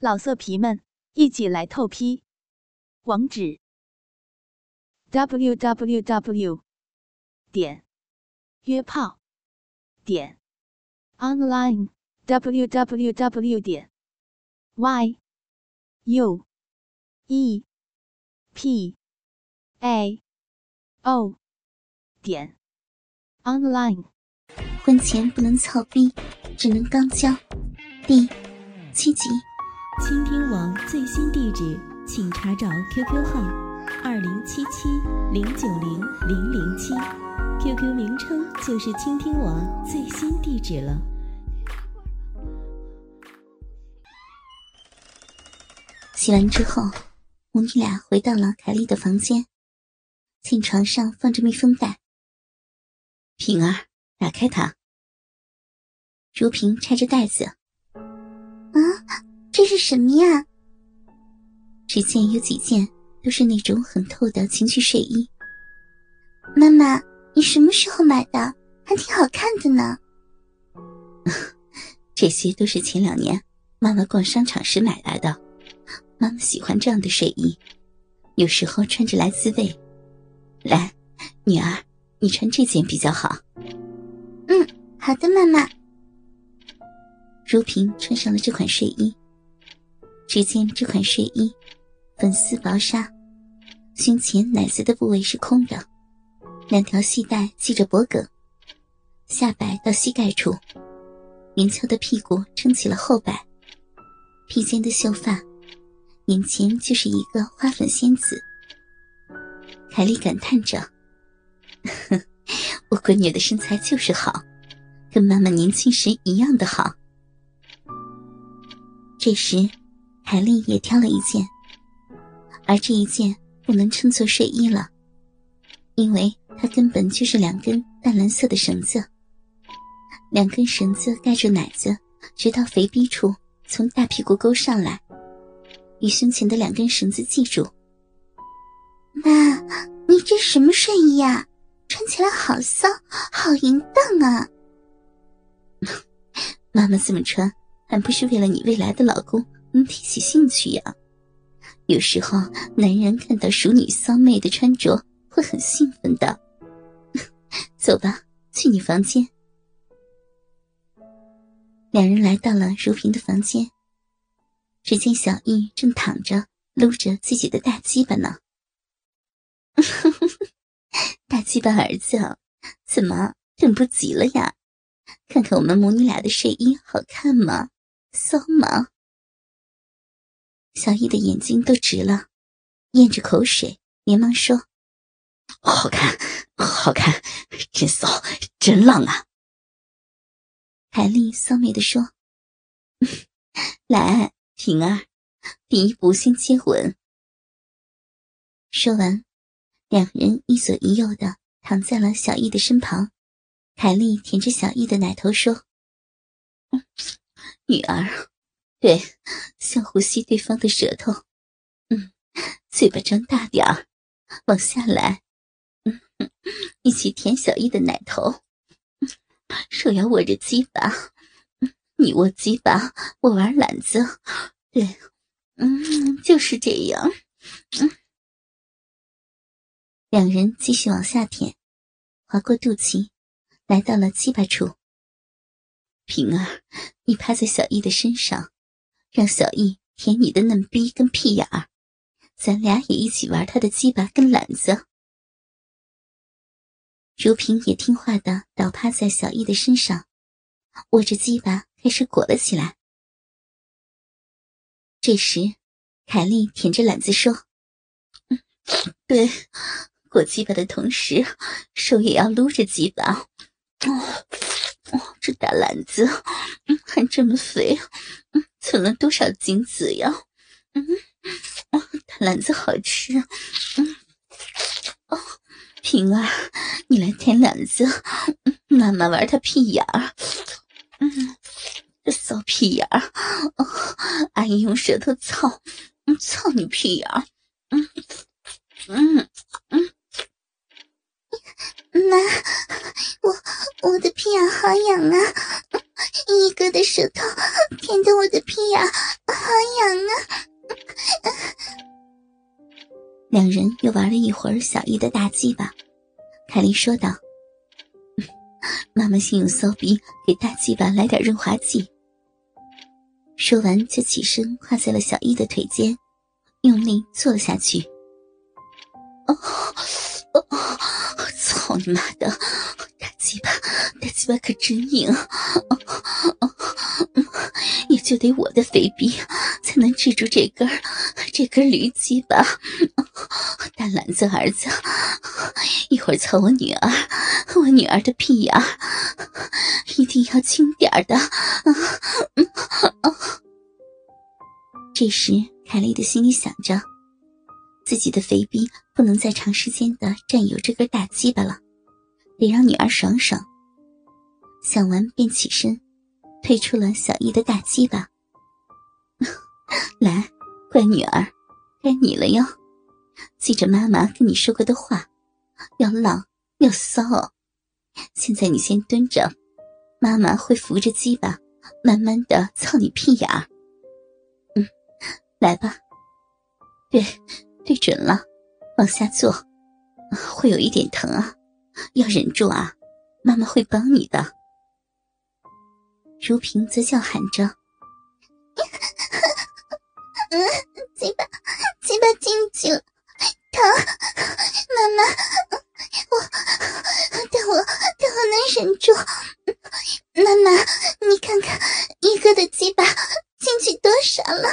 老色皮们，一起来透批！网址：w w w 点约炮点 online w w w 点 y u e p a o 点 online。婚前不能操逼，只能刚交。第七集。倾听网最新地址，请查找 QQ 号二零七七零九零零零七，QQ 名称就是倾听网最新地址了。洗完之后，母女俩回到了凯莉的房间，见床上放着密封袋。平儿，打开它。如萍拆着袋子，这是什么呀？只见有几件都是那种很透的情趣睡衣。妈妈，你什么时候买的？还挺好看的呢。这些都是前两年妈妈逛商场时买来的。妈妈喜欢这样的睡衣，有时候穿着来自慰。来，女儿，你穿这件比较好。嗯，好的，妈妈。如萍穿上了这款睡衣。只见这款睡衣，粉丝薄纱，胸前奶子的部位是空的，两条细带系着脖颈，下摆到膝盖处，圆翘的屁股撑起了后摆，披肩的秀发，眼前就是一个花粉仙子。凯莉感叹着：“ 我闺女的身材就是好，跟妈妈年轻时一样的好。”这时。凯莉也挑了一件，而这一件不能称作睡衣了，因为它根本就是两根淡蓝色的绳子。两根绳子盖住奶子，直到肥逼处，从大屁股沟上来，与胸前的两根绳子系住。妈，你这什么睡衣呀？穿起来好骚，好淫荡啊！妈妈这么穿，还不是为了你未来的老公？能提起兴趣呀，有时候男人看到熟女骚妹的穿着会很兴奋的。走吧，去你房间。两人来到了如萍的房间，只见小易正躺着撸着自己的大鸡巴呢。大鸡巴儿子，怎么等不及了呀？看看我们母女俩的睡衣好看吗？骚吗？小易的眼睛都直了，咽着口水，连忙说：“好看，好看，真骚，真浪啊！”海丽骚媚的说：“ 来，平儿，第一步先接吻。”说完，两人一左一右的躺在了小易的身旁。凯丽舔着小易的奶头说：“ 女儿。”对，想呼吸对方的舌头，嗯，嘴巴张大点儿，往下来，嗯，一起舔小易的奶头，手要握着鸡巴，嗯你握鸡巴，我玩篮子，对，嗯，就是这样，嗯，两人继续往下舔，划过肚脐，来到了鸡巴处。平儿，你趴在小易的身上。让小易舔你的嫩逼跟屁眼儿，咱俩也一起玩他的鸡巴跟懒子。如萍也听话的倒趴在小易的身上，握着鸡巴开始裹了起来。这时，凯莉舔着懒子说：“对，裹鸡巴的同时，手也要撸着鸡巴。哦，哦，这大懒子，还这么肥。”存了多少精子呀？嗯，啊，大篮子好吃。嗯，哦，平儿，你来舔篮子，嗯妈妈玩他屁眼儿。嗯，骚屁眼儿，哦，阿姨用舌头操，嗯操你屁眼儿。嗯，嗯，嗯，妈，我我的屁眼好痒啊。一哥的舌头舔得我的屁眼好痒啊！两人又玩了一会儿小姨的大鸡巴，凯莉说道：“妈妈先用骚逼给大鸡巴来点润滑剂。”说完就起身跨在了小姨的腿间，用力坐了下去。哦哦，操你妈的！鸡巴，大鸡巴可真硬，也就得我的肥逼才能治住这根这根驴鸡巴。大篮子儿子，一会儿操我女儿，我女儿的屁眼一定要轻点的。这时，凯莉的心里想着，自己的肥逼不能再长时间的占有这根大鸡巴了，得让女儿爽爽。想完便起身，退出了小易的大鸡巴。来，乖女儿，该你了哟。记着妈妈跟你说过的话，要浪要骚。现在你先蹲着，妈妈会扶着鸡巴，慢慢的操你屁眼儿。嗯来吧，对，对准了，往下坐，会有一点疼啊，要忍住啊，妈妈会帮你的。如萍则叫喊着：“嗯，鸡巴，鸡巴进去了，疼，妈妈，我，但我，但我能忍住。妈妈，你看看一哥的鸡巴。”进去多少了？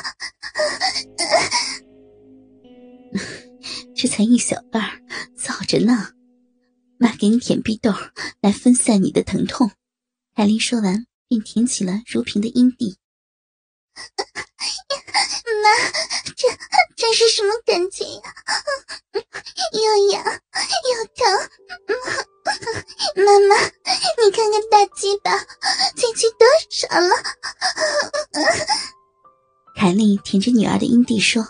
这才一小半早着呢。妈给你舔逼豆，来分散你的疼痛。海丽说完，便舔起了如萍的阴蒂。妈，这这是什么感觉呀？又痒又疼。妈妈，你看看大鸡巴进去多少了？凯莉舔着女儿的阴蒂说：“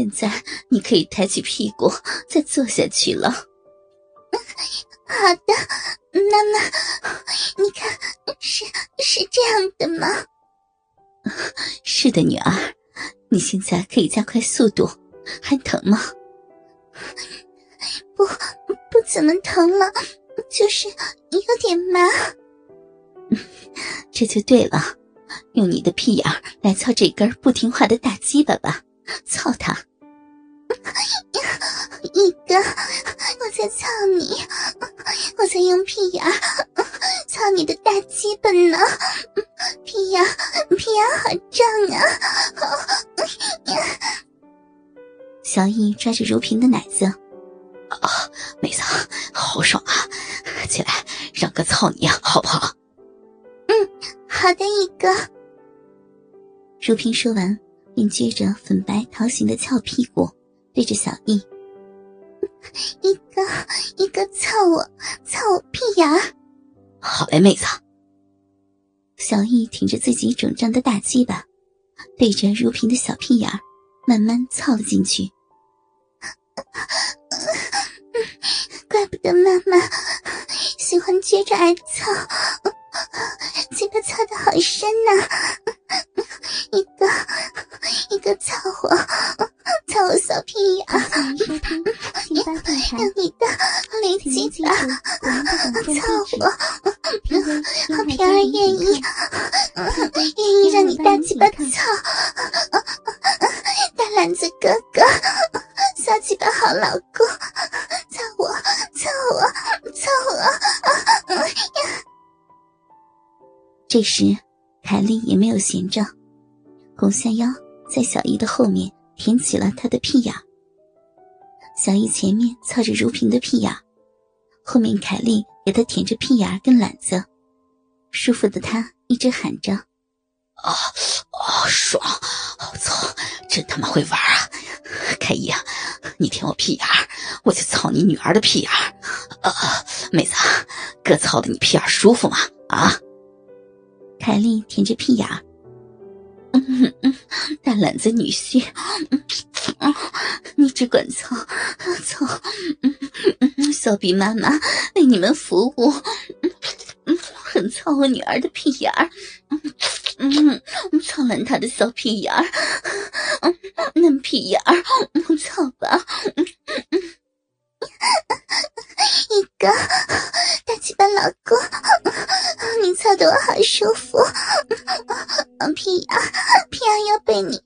现在你可以抬起屁股再坐下去了。”好的，妈妈，你看，是是这样的吗？是的，女儿，你现在可以加快速度，还疼吗？不，不怎么疼了，就是有点麻。这就对了，用你的屁眼来操这根不听话的大鸡巴吧，操他！一哥，我在操你，我在用屁眼操你的大鸡巴呢，屁眼屁眼好胀啊！小易抓着如萍的奶子，啊，妹子好爽啊！起来，让哥操你好不好？嗯好的，一哥。如萍说完，便撅着粉白桃形的翘屁股，对着小易：“一哥，一哥，操我，操我屁眼！”好嘞，妹子。小易挺着自己肿胀的大鸡巴，对着如萍的小屁眼慢慢操了进去。怪不得妈妈喜欢撅着挨操。嘴巴操的好深呐！雷击吧，操我！好平儿愿意，愿意让你大鸡巴操！大篮子哥哥，小鸡巴好老公，操我，操我，操我！这时，凯莉也没有闲着，拱下腰，在小姨的后面舔起了她的屁眼。小姨前面操着如萍的屁眼，后面凯莉给他舔着屁眼跟懒子，舒服的他一直喊着：“啊啊，爽！我操，真他妈会玩啊！凯姨啊，你舔我屁眼，我就操你女儿的屁眼。啊，妹子，哥操的你屁眼舒服吗？啊？”凯莉舔着屁眼嗯嗯，大懒子女婿，嗯，你只管操，操，嗯嗯，小比妈妈为你们服务，嗯嗯，很操我女儿的屁眼儿，嗯嗯，操烂她的小屁眼儿，嫩屁眼儿，操吧！嗯嗯一哥，大鸡巴老公，你操的我好舒服，屁眼屁眼要被你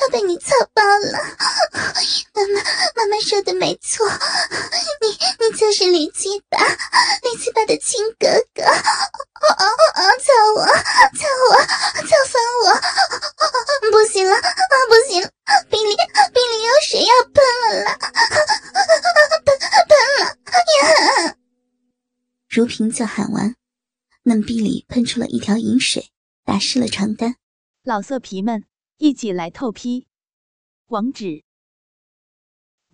要被你操爆了！妈妈妈妈说的没错，你你就是李鸡巴，李鸡巴的亲哥哥，哦哦哦，操我操我操翻我，不行了啊不行，比利比利有水要喷了啦，喷喷了！呀！如萍叫喊完，嫩逼里喷出了一条银水，打湿了床单。老色皮们，一起来透批！网址